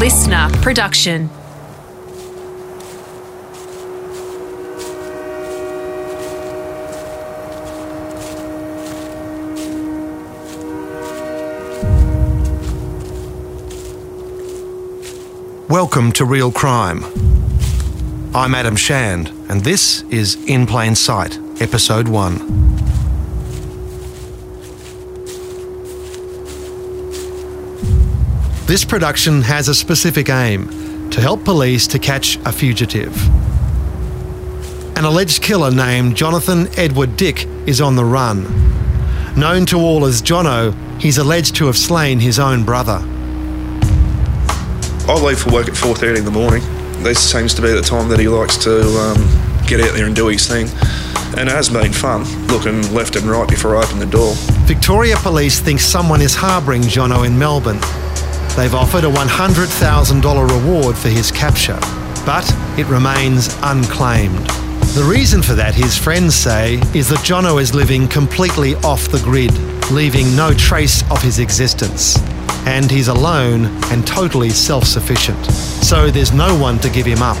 listener production. Welcome to Real Crime. I'm Adam Shand, and this is In Plain Sight, Episode 1. This production has a specific aim to help police to catch a fugitive. An alleged killer named Jonathan Edward Dick is on the run. Known to all as Jono, he's alleged to have slain his own brother. I leave for work at 4.30 in the morning. This seems to be the time that he likes to um, get out there and do his thing. And it has been fun, looking left and right before I open the door. Victoria Police think someone is harbouring Jono in Melbourne. They've offered a $100,000 reward for his capture, but it remains unclaimed. The reason for that, his friends say, is that Jono is living completely off the grid, leaving no trace of his existence. And he's alone and totally self sufficient. So there's no one to give him up.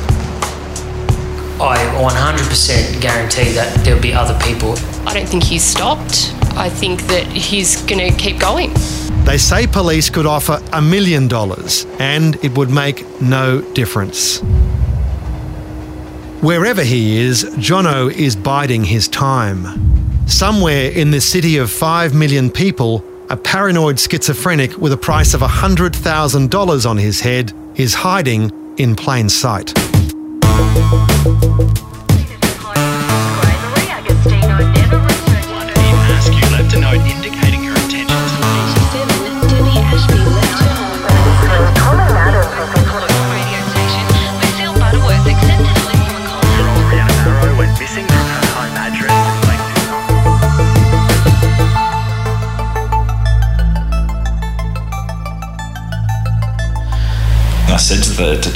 I 100% guarantee that there'll be other people. I don't think he's stopped. I think that he's going to keep going. They say police could offer a million dollars and it would make no difference. Wherever he is, Jono is biding his time. Somewhere in this city of 5 million people, a paranoid schizophrenic with a price of $100,000 on his head is hiding in plain sight.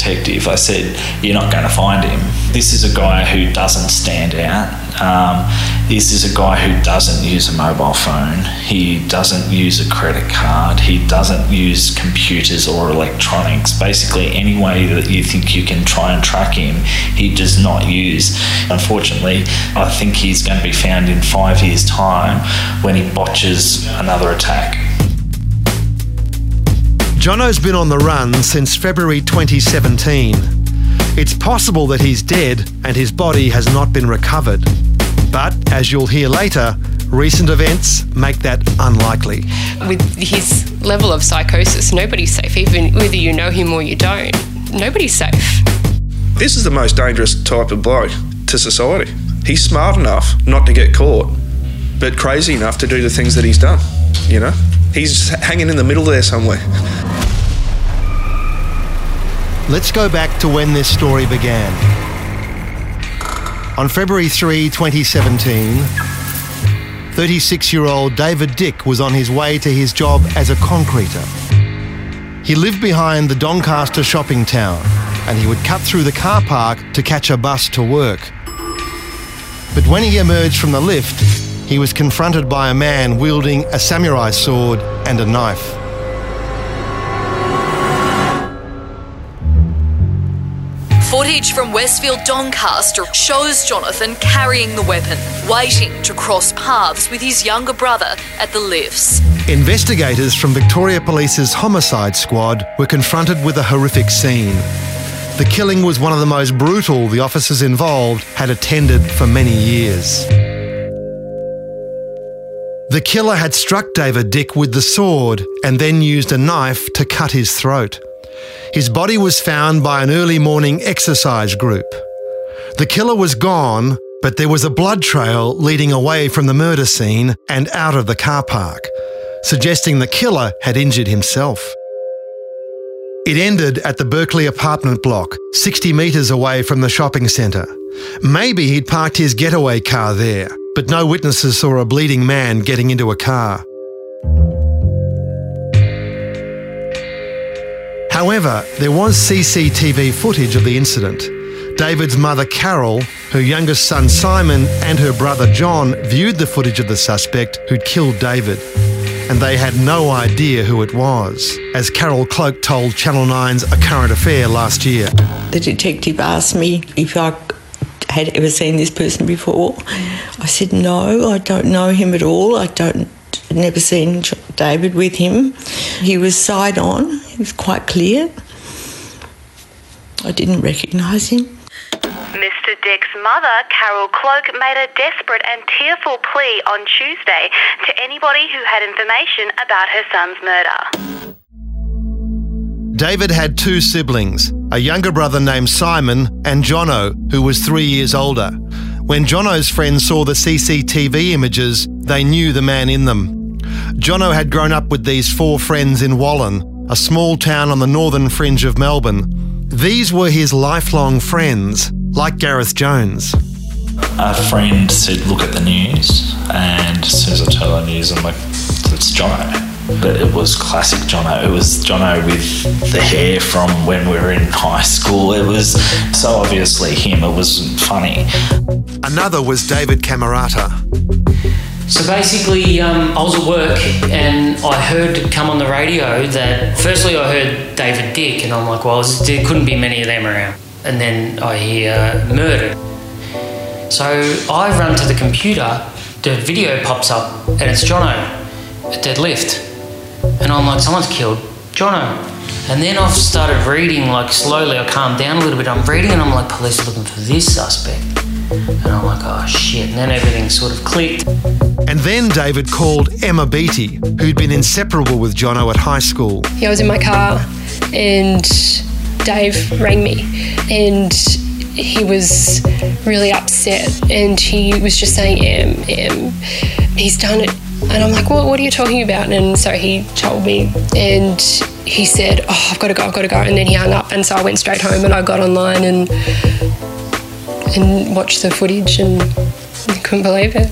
Detective, I said, You're not going to find him. This is a guy who doesn't stand out. Um, this is a guy who doesn't use a mobile phone. He doesn't use a credit card. He doesn't use computers or electronics. Basically, any way that you think you can try and track him, he does not use. Unfortunately, I think he's going to be found in five years' time when he botches another attack. Jono's been on the run since February 2017. It's possible that he's dead and his body has not been recovered. But, as you'll hear later, recent events make that unlikely. With his level of psychosis, nobody's safe, even whether you know him or you don't. Nobody's safe. This is the most dangerous type of bloke to society. He's smart enough not to get caught, but crazy enough to do the things that he's done, you know? He's hanging in the middle there somewhere. Let's go back to when this story began. On February 3, 2017, 36 year old David Dick was on his way to his job as a concreter. He lived behind the Doncaster shopping town and he would cut through the car park to catch a bus to work. But when he emerged from the lift, he was confronted by a man wielding a samurai sword and a knife. From Westfield Doncaster shows Jonathan carrying the weapon, waiting to cross paths with his younger brother at the lifts. Investigators from Victoria Police's homicide squad were confronted with a horrific scene. The killing was one of the most brutal the officers involved had attended for many years. The killer had struck David Dick with the sword and then used a knife to cut his throat. His body was found by an early morning exercise group. The killer was gone, but there was a blood trail leading away from the murder scene and out of the car park, suggesting the killer had injured himself. It ended at the Berkeley apartment block, 60 metres away from the shopping centre. Maybe he'd parked his getaway car there, but no witnesses saw a bleeding man getting into a car. However, there was CCTV footage of the incident. David's mother, Carol, her youngest son, Simon, and her brother, John, viewed the footage of the suspect who'd killed David. and they had no idea who it was, as Carol Cloak told Channel 9's A Current Affair last year. The detective asked me if I had ever seen this person before. I said, no, I don't know him at all. I don't, never seen David with him. He was side on, he was quite clear. I didn't recognise him. Mr. Dick's mother, Carol Cloak, made a desperate and tearful plea on Tuesday to anybody who had information about her son's murder. David had two siblings, a younger brother named Simon and Jono, who was three years older. When Jono's friends saw the CCTV images, they knew the man in them. Jono had grown up with these four friends in Wallan, a small town on the northern fringe of Melbourne. These were his lifelong friends, like Gareth Jones. A friend said, Look at the news. And as soon as I turned on the news, I'm like, It's Jono. But it was classic Jono. It was Jono with the hair from when we were in high school. It was so obviously him. It was funny. Another was David Camerata. So basically, um, I was at work and I heard come on the radio that firstly I heard David Dick, and I'm like, well, there couldn't be many of them around. And then I hear murder. So I run to the computer, the video pops up, and it's Jono at deadlift. And I'm like, someone's killed Jono. And then I've started reading, like slowly, I calmed down a little bit. I'm reading and I'm like, police are looking for this suspect. And I'm like, oh shit. And then everything sort of clicked. And then David called Emma Beattie, who'd been inseparable with Jono at high school. I was in my car and Dave rang me and he was really upset and he was just saying, Em, Em, he's done it. And I'm like, well, what are you talking about? And so he told me and he said, oh, I've got to go, I've got to go. And then he hung up. And so I went straight home and I got online and, and watched the footage and couldn't believe it.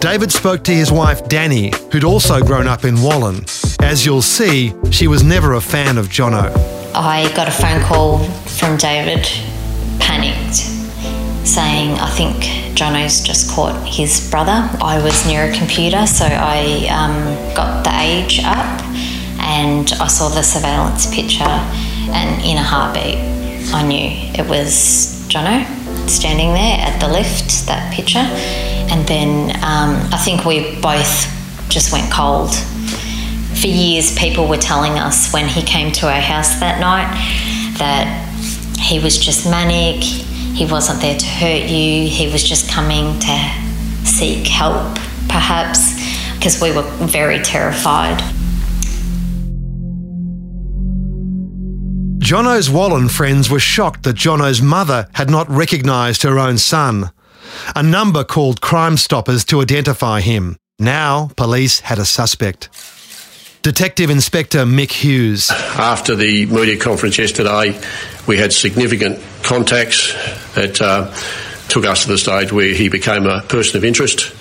David spoke to his wife Danny, who'd also grown up in Wallan. As you'll see, she was never a fan of Jono. I got a phone call from David, panicked, saying, I think Jono's just caught his brother. I was near a computer, so I um, got the age up and I saw the surveillance picture, and in a heartbeat, I knew it was Jono standing there at the lift, that picture. And then um, I think we both just went cold. For years, people were telling us when he came to our house that night that he was just manic, he wasn't there to hurt you, he was just coming to seek help, perhaps, because we were very terrified. Jono's Wallan friends were shocked that Jono's mother had not recognised her own son. A number called Crime Stoppers to identify him. Now, police had a suspect. Detective Inspector Mick Hughes. After the media conference yesterday, we had significant contacts that uh, took us to the stage where he became a person of interest.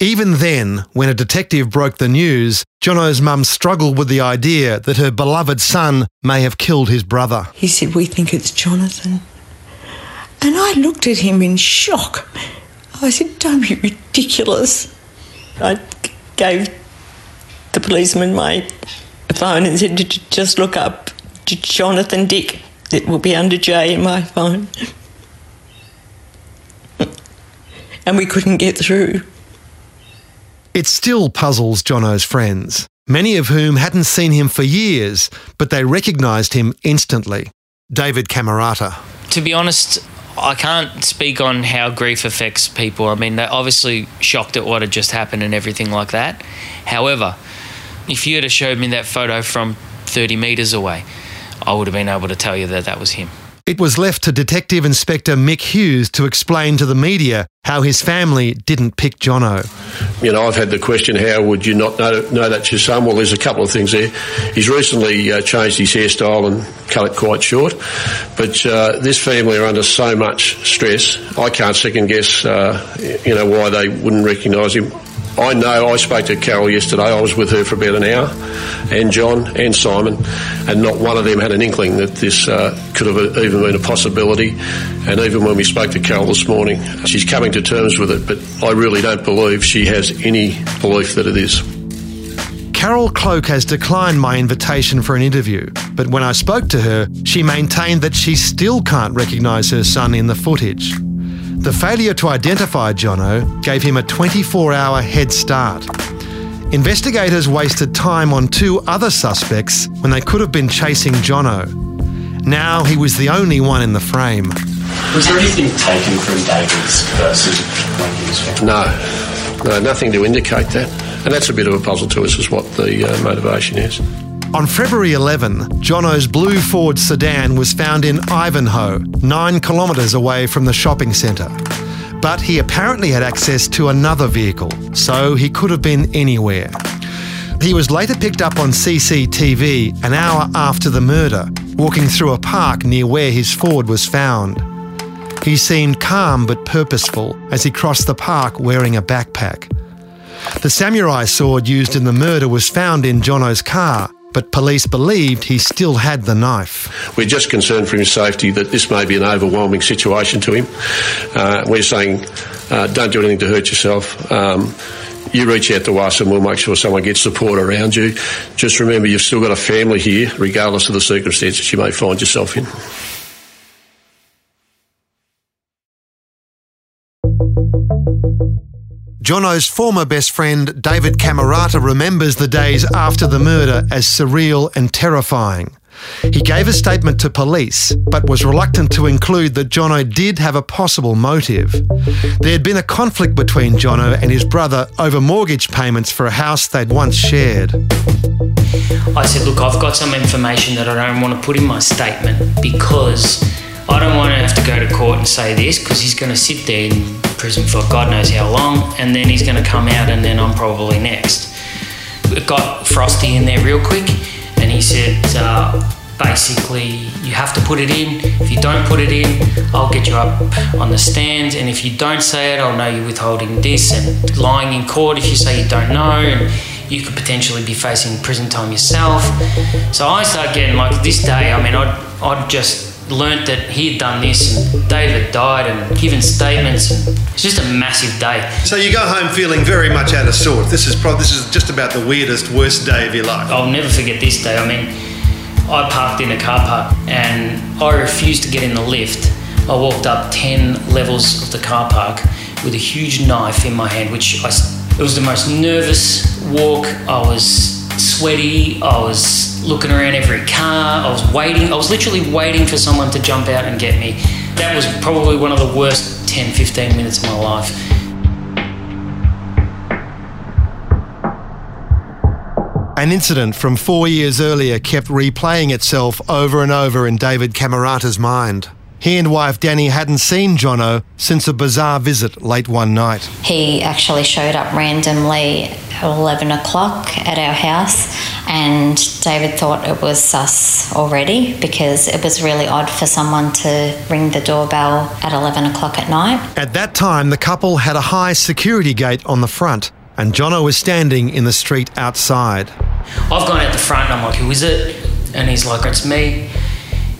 Even then, when a detective broke the news, Jono's mum struggled with the idea that her beloved son may have killed his brother. He said, We think it's Jonathan. And I looked at him in shock. I said, Don't be ridiculous. I gave the policeman my phone and said, Just look up Jonathan Dick. It will be under J in my phone. and we couldn't get through. It still puzzles Jono's friends, many of whom hadn't seen him for years, but they recognised him instantly. David Camerata. To be honest, I can't speak on how grief affects people. I mean, they're obviously shocked at what had just happened and everything like that. However, if you had showed me that photo from 30 metres away, I would have been able to tell you that that was him. It was left to Detective Inspector Mick Hughes to explain to the media how his family didn't pick Jono. You know, I've had the question, how would you not know, know that's your son? Well, there's a couple of things there. He's recently uh, changed his hairstyle and cut it quite short, but uh, this family are under so much stress, I can't second guess, uh, you know, why they wouldn't recognise him. I know I spoke to Carol yesterday. I was with her for about an hour. and John and Simon, and not one of them had an inkling that this uh, could have even been a possibility. And even when we spoke to Carol this morning, she's coming to terms with it, but I really don't believe she has any belief that it is. Carol Cloke has declined my invitation for an interview, but when I spoke to her, she maintained that she still can't recognise her son in the footage. The failure to identify Jono gave him a 24 hour head start. Investigators wasted time on two other suspects when they could have been chasing Jono. Now he was the only one in the frame. Was there anything taken from David's purse when he was found? No, no, nothing to indicate that. And that's a bit of a puzzle to us as what the uh, motivation is. On February 11, Jono's blue Ford sedan was found in Ivanhoe, nine kilometres away from the shopping centre. But he apparently had access to another vehicle, so he could have been anywhere. He was later picked up on CCTV an hour after the murder, walking through a park near where his Ford was found. He seemed calm but purposeful as he crossed the park wearing a backpack. The samurai sword used in the murder was found in Jono's car, but police believed he still had the knife. We're just concerned for his safety that this may be an overwhelming situation to him. Uh, we're saying uh, don't do anything to hurt yourself. Um, you reach out to us and we'll make sure someone gets support around you. Just remember you've still got a family here, regardless of the circumstances you may find yourself in. Jono's former best friend, David Camerata, remembers the days after the murder as surreal and terrifying. He gave a statement to police, but was reluctant to include that Jono did have a possible motive. There had been a conflict between Jono and his brother over mortgage payments for a house they'd once shared. I said, Look, I've got some information that I don't want to put in my statement because I don't want to have to go to court and say this because he's going to sit there in prison for God knows how long and then he's going to come out and then I'm probably next. It got Frosty in there real quick and he said, uh, basically, you have to put it in. If you don't put it in, I'll get you up on the stand. And if you don't say it, I'll know you're withholding this and lying in court if you say you don't know. And you could potentially be facing prison time yourself. So I started getting like this day. I mean, I'd, I'd just learnt that he had done this and David died and given statements. And it's just a massive day. So you go home feeling very much out of sorts. This is probably this is just about the weirdest, worst day of your life. I'll never forget this day. I mean, I parked in a car park and I refused to get in the lift. I walked up 10 levels of the car park with a huge knife in my hand, which I, it was the most nervous walk. I was sweaty. I was looking around every car. I was waiting. I was literally waiting for someone to jump out and get me. That was probably one of the worst 10, 15 minutes of my life. An incident from four years earlier kept replaying itself over and over in David Camerata's mind. He and wife Danny hadn't seen Jono since a bizarre visit late one night. He actually showed up randomly at 11 o'clock at our house, and David thought it was sus already because it was really odd for someone to ring the doorbell at 11 o'clock at night. At that time, the couple had a high security gate on the front, and Jono was standing in the street outside. I've gone out the front and I'm like, who is it? And he's like, it's me.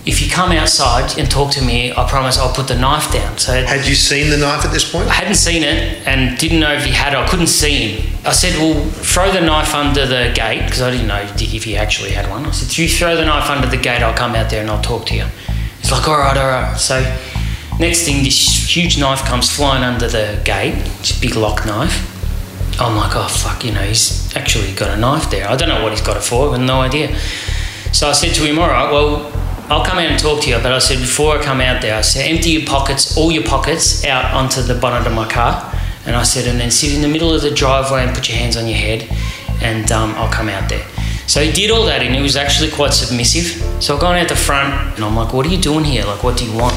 If you come outside and talk to me, I promise I'll put the knife down. So Had you seen the knife at this point? I hadn't seen it and didn't know if he had it. I couldn't see him. I said, well, throw the knife under the gate because I didn't know if he actually had one. I said, if you throw the knife under the gate, I'll come out there and I'll talk to you. He's like, all right, all right. So next thing, this huge knife comes flying under the gate, this big lock knife. I'm like, oh fuck, you know, he's actually got a knife there. I don't know what he's got it for, I have no idea. So I said to him, all right, well, I'll come out and talk to you. But I said, before I come out there, I said, empty your pockets, all your pockets, out onto the bonnet of my car. And I said, and then sit in the middle of the driveway and put your hands on your head, and um, I'll come out there. So he did all that, and he was actually quite submissive. So I gone out the front, and I'm like, what are you doing here? Like, what do you want?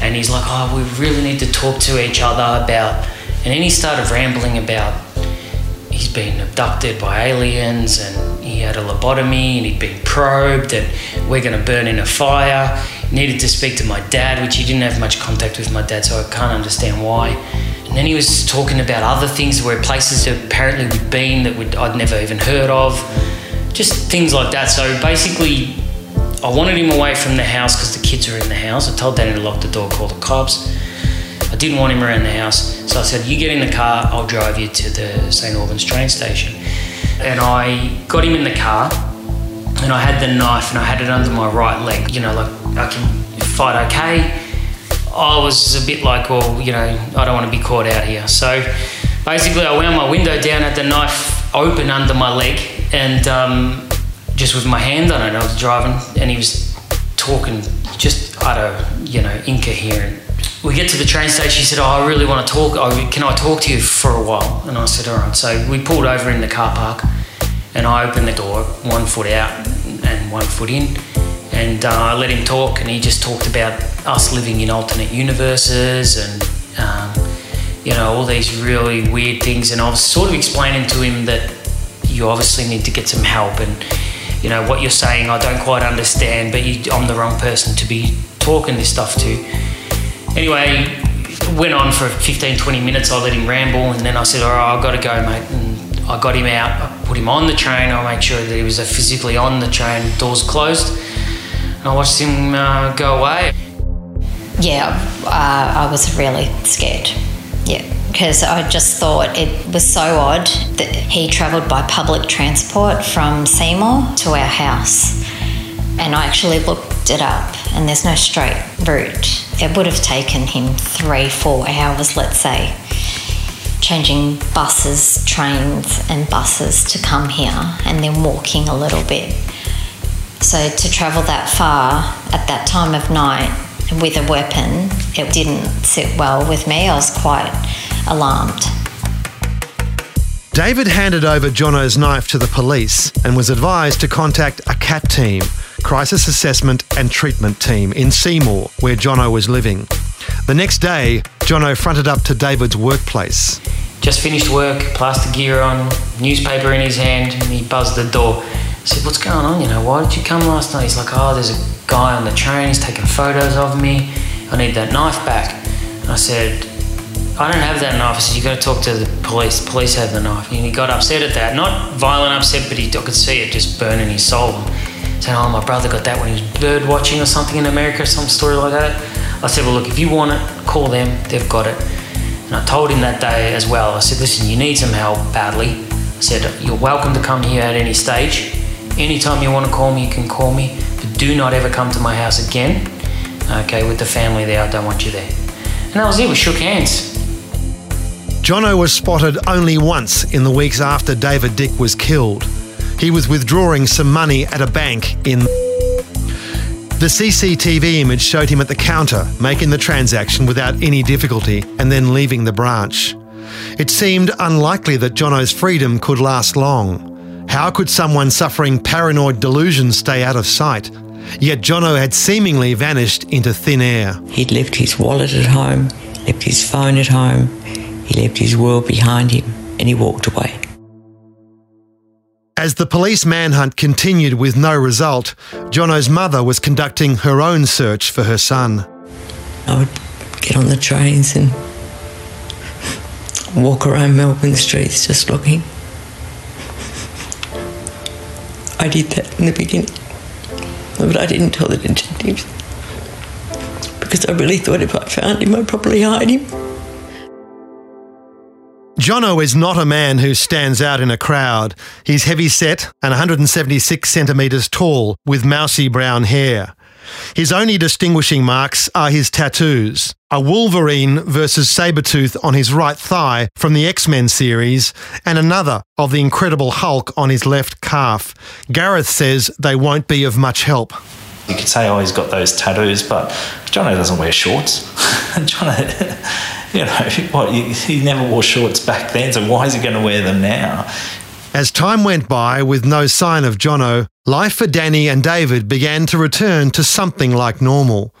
And he's like, oh, we really need to talk to each other about. And then he started rambling about he's been abducted by aliens and he had a lobotomy and he'd been probed and we're going to burn in a fire. Needed to speak to my dad, which he didn't have much contact with my dad, so I can't understand why. And then he was talking about other things where places apparently we'd been that I'd never even heard of. just things like that. So basically, I wanted him away from the house because the kids were in the house. I told Danny to lock the door, call the cops. I didn't want him around the house, so I said, "You get in the car, I'll drive you to the St Albans train station." And I got him in the car, and I had the knife, and I had it under my right leg. You know, like I can fight okay. I was a bit like, well, you know, I don't want to be caught out here. So basically, I wound my window down, had the knife open under my leg, and um, just with my hand on it, I was driving, and he was talking just utter, you know, incoherent. We get to the train station. He said, "Oh, I really want to talk. Oh, can I talk to you for a while?" And I said, "All right." So we pulled over in the car park, and I opened the door, one foot out and one foot in, and uh, I let him talk, and he just talked about us living in alternate universes and. Um, you know, all these really weird things. And I was sort of explaining to him that you obviously need to get some help. And, you know, what you're saying, I don't quite understand, but you, I'm the wrong person to be talking this stuff to. Anyway, went on for 15, 20 minutes. I let him ramble. And then I said, all right, I've got to go, mate. And I got him out. I put him on the train. I made sure that he was physically on the train, doors closed. And I watched him uh, go away. Yeah, uh, I was really scared. Yeah, because I just thought it was so odd that he travelled by public transport from Seymour to our house. And I actually looked it up, and there's no straight route. It would have taken him three, four hours, let's say, changing buses, trains, and buses to come here, and then walking a little bit. So to travel that far at that time of night with a weapon, it didn't sit well with me. I was quite alarmed. David handed over Jono's knife to the police and was advised to contact a CAT team, Crisis Assessment and Treatment Team, in Seymour, where Jono was living. The next day, Jono fronted up to David's workplace. Just finished work, plaster gear on, newspaper in his hand, and he buzzed the door. I said, What's going on? You know, why did you come last night? He's like, Oh, there's a guy on the train, he's taking photos of me. I need that knife back. And I said, I don't have that knife. I said, You've got to talk to the police. The police have the knife. And he got upset at that. Not violent upset, but he, I could see it just burning his soul. Saying, Oh, my brother got that when he was bird watching or something in America, some story like that. I said, Well, look, if you want it, call them. They've got it. And I told him that day as well. I said, Listen, you need some help badly. I said, You're welcome to come here at any stage. Anytime you want to call me, you can call me. But do not ever come to my house again. Okay, with the family there, I don't want you there. And that was it. We shook hands. Jono was spotted only once in the weeks after David Dick was killed. He was withdrawing some money at a bank in. The CCTV image showed him at the counter, making the transaction without any difficulty, and then leaving the branch. It seemed unlikely that Jono's freedom could last long. How could someone suffering paranoid delusions stay out of sight? Yet Jono had seemingly vanished into thin air. He'd left his wallet at home, left his phone at home, he left his world behind him and he walked away. As the police manhunt continued with no result, Jono's mother was conducting her own search for her son. I would get on the trains and walk around Melbourne streets just looking. I did that in the beginning, but I didn't tell the detectives because I really thought if I found him, I'd probably hide him. Jono is not a man who stands out in a crowd. He's heavy set and 176 centimetres tall with mousy brown hair. His only distinguishing marks are his tattoos a Wolverine versus Sabretooth on his right thigh from the X Men series, and another of the Incredible Hulk on his left calf. Gareth says they won't be of much help. You could say, oh, he's got those tattoos, but Jono doesn't wear shorts. Jono, you know, what, he, he never wore shorts back then, so why is he going to wear them now? As time went by with no sign of Jono, life for Danny and David began to return to something like normal.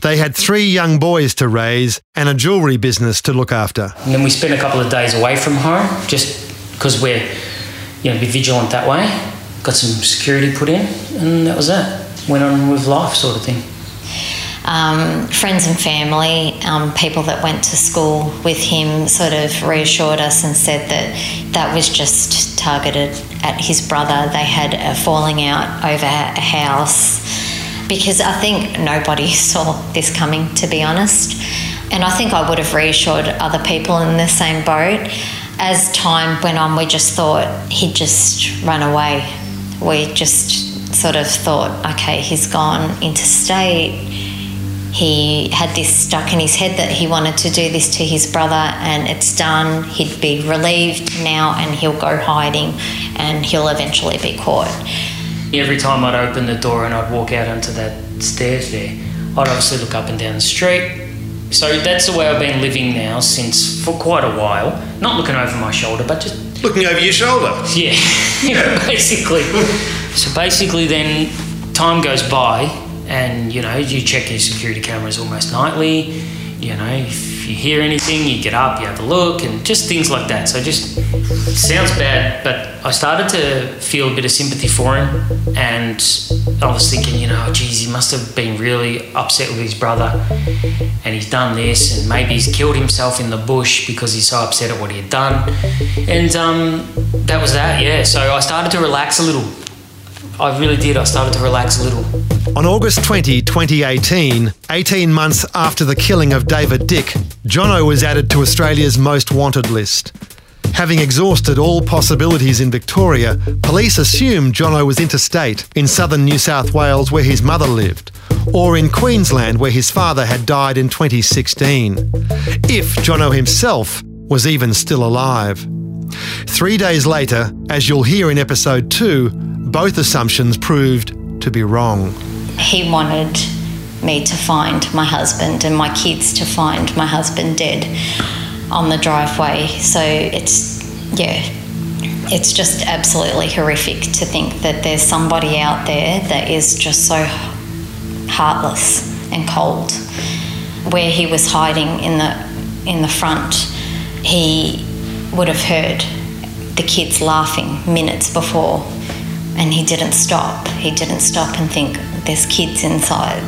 They had three young boys to raise and a jewellery business to look after. And then we spent a couple of days away from home just because we're, you know, be vigilant that way. Got some security put in, and that was it. Went on with life, sort of thing. Um, friends and family, um, people that went to school with him, sort of reassured us and said that that was just targeted at his brother. They had a falling out over a house because I think nobody saw this coming, to be honest. And I think I would have reassured other people in the same boat. As time went on, we just thought he'd just run away. We just sort of thought, okay, he's gone interstate he had this stuck in his head that he wanted to do this to his brother and it's done. He'd be relieved now and he'll go hiding and he'll eventually be caught. Every time I'd open the door and I'd walk out onto that stairs there, I'd obviously look up and down the street. So that's the way I've been living now since for quite a while. Not looking over my shoulder, but just looking over your shoulder. Yeah, basically. So basically, then time goes by and you know you check your security cameras almost nightly. You know if you hear anything you get up you have a look and just things like that. So just sounds bad but i started to feel a bit of sympathy for him and i was thinking you know geez he must have been really upset with his brother and he's done this and maybe he's killed himself in the bush because he's so upset at what he had done. And um, that was that yeah. So i started to relax a little I really did. I started to relax a little. On August 20, 2018, 18 months after the killing of David Dick, Jono was added to Australia's most wanted list. Having exhausted all possibilities in Victoria, police assumed Jono was interstate in southern New South Wales where his mother lived, or in Queensland where his father had died in 2016. If Jono himself was even still alive. Three days later, as you'll hear in episode two, both assumptions proved to be wrong. He wanted me to find my husband and my kids to find my husband dead on the driveway. So it's, yeah, it's just absolutely horrific to think that there's somebody out there that is just so heartless and cold. Where he was hiding in the in the front, he would have heard the kids laughing minutes before and he didn't stop. He didn't stop and think, there's kids inside.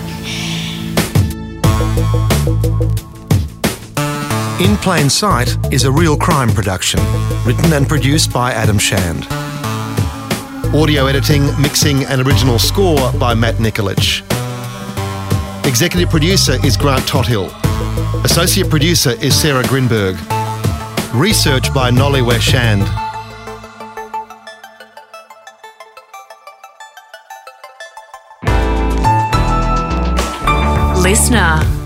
In Plain Sight is a real crime production, written and produced by Adam Shand. Audio editing, mixing, and original score by Matt Nikolic. Executive producer is Grant Tothill. Associate producer is Sarah Grinberg. Research by Nolly Shand. Listener.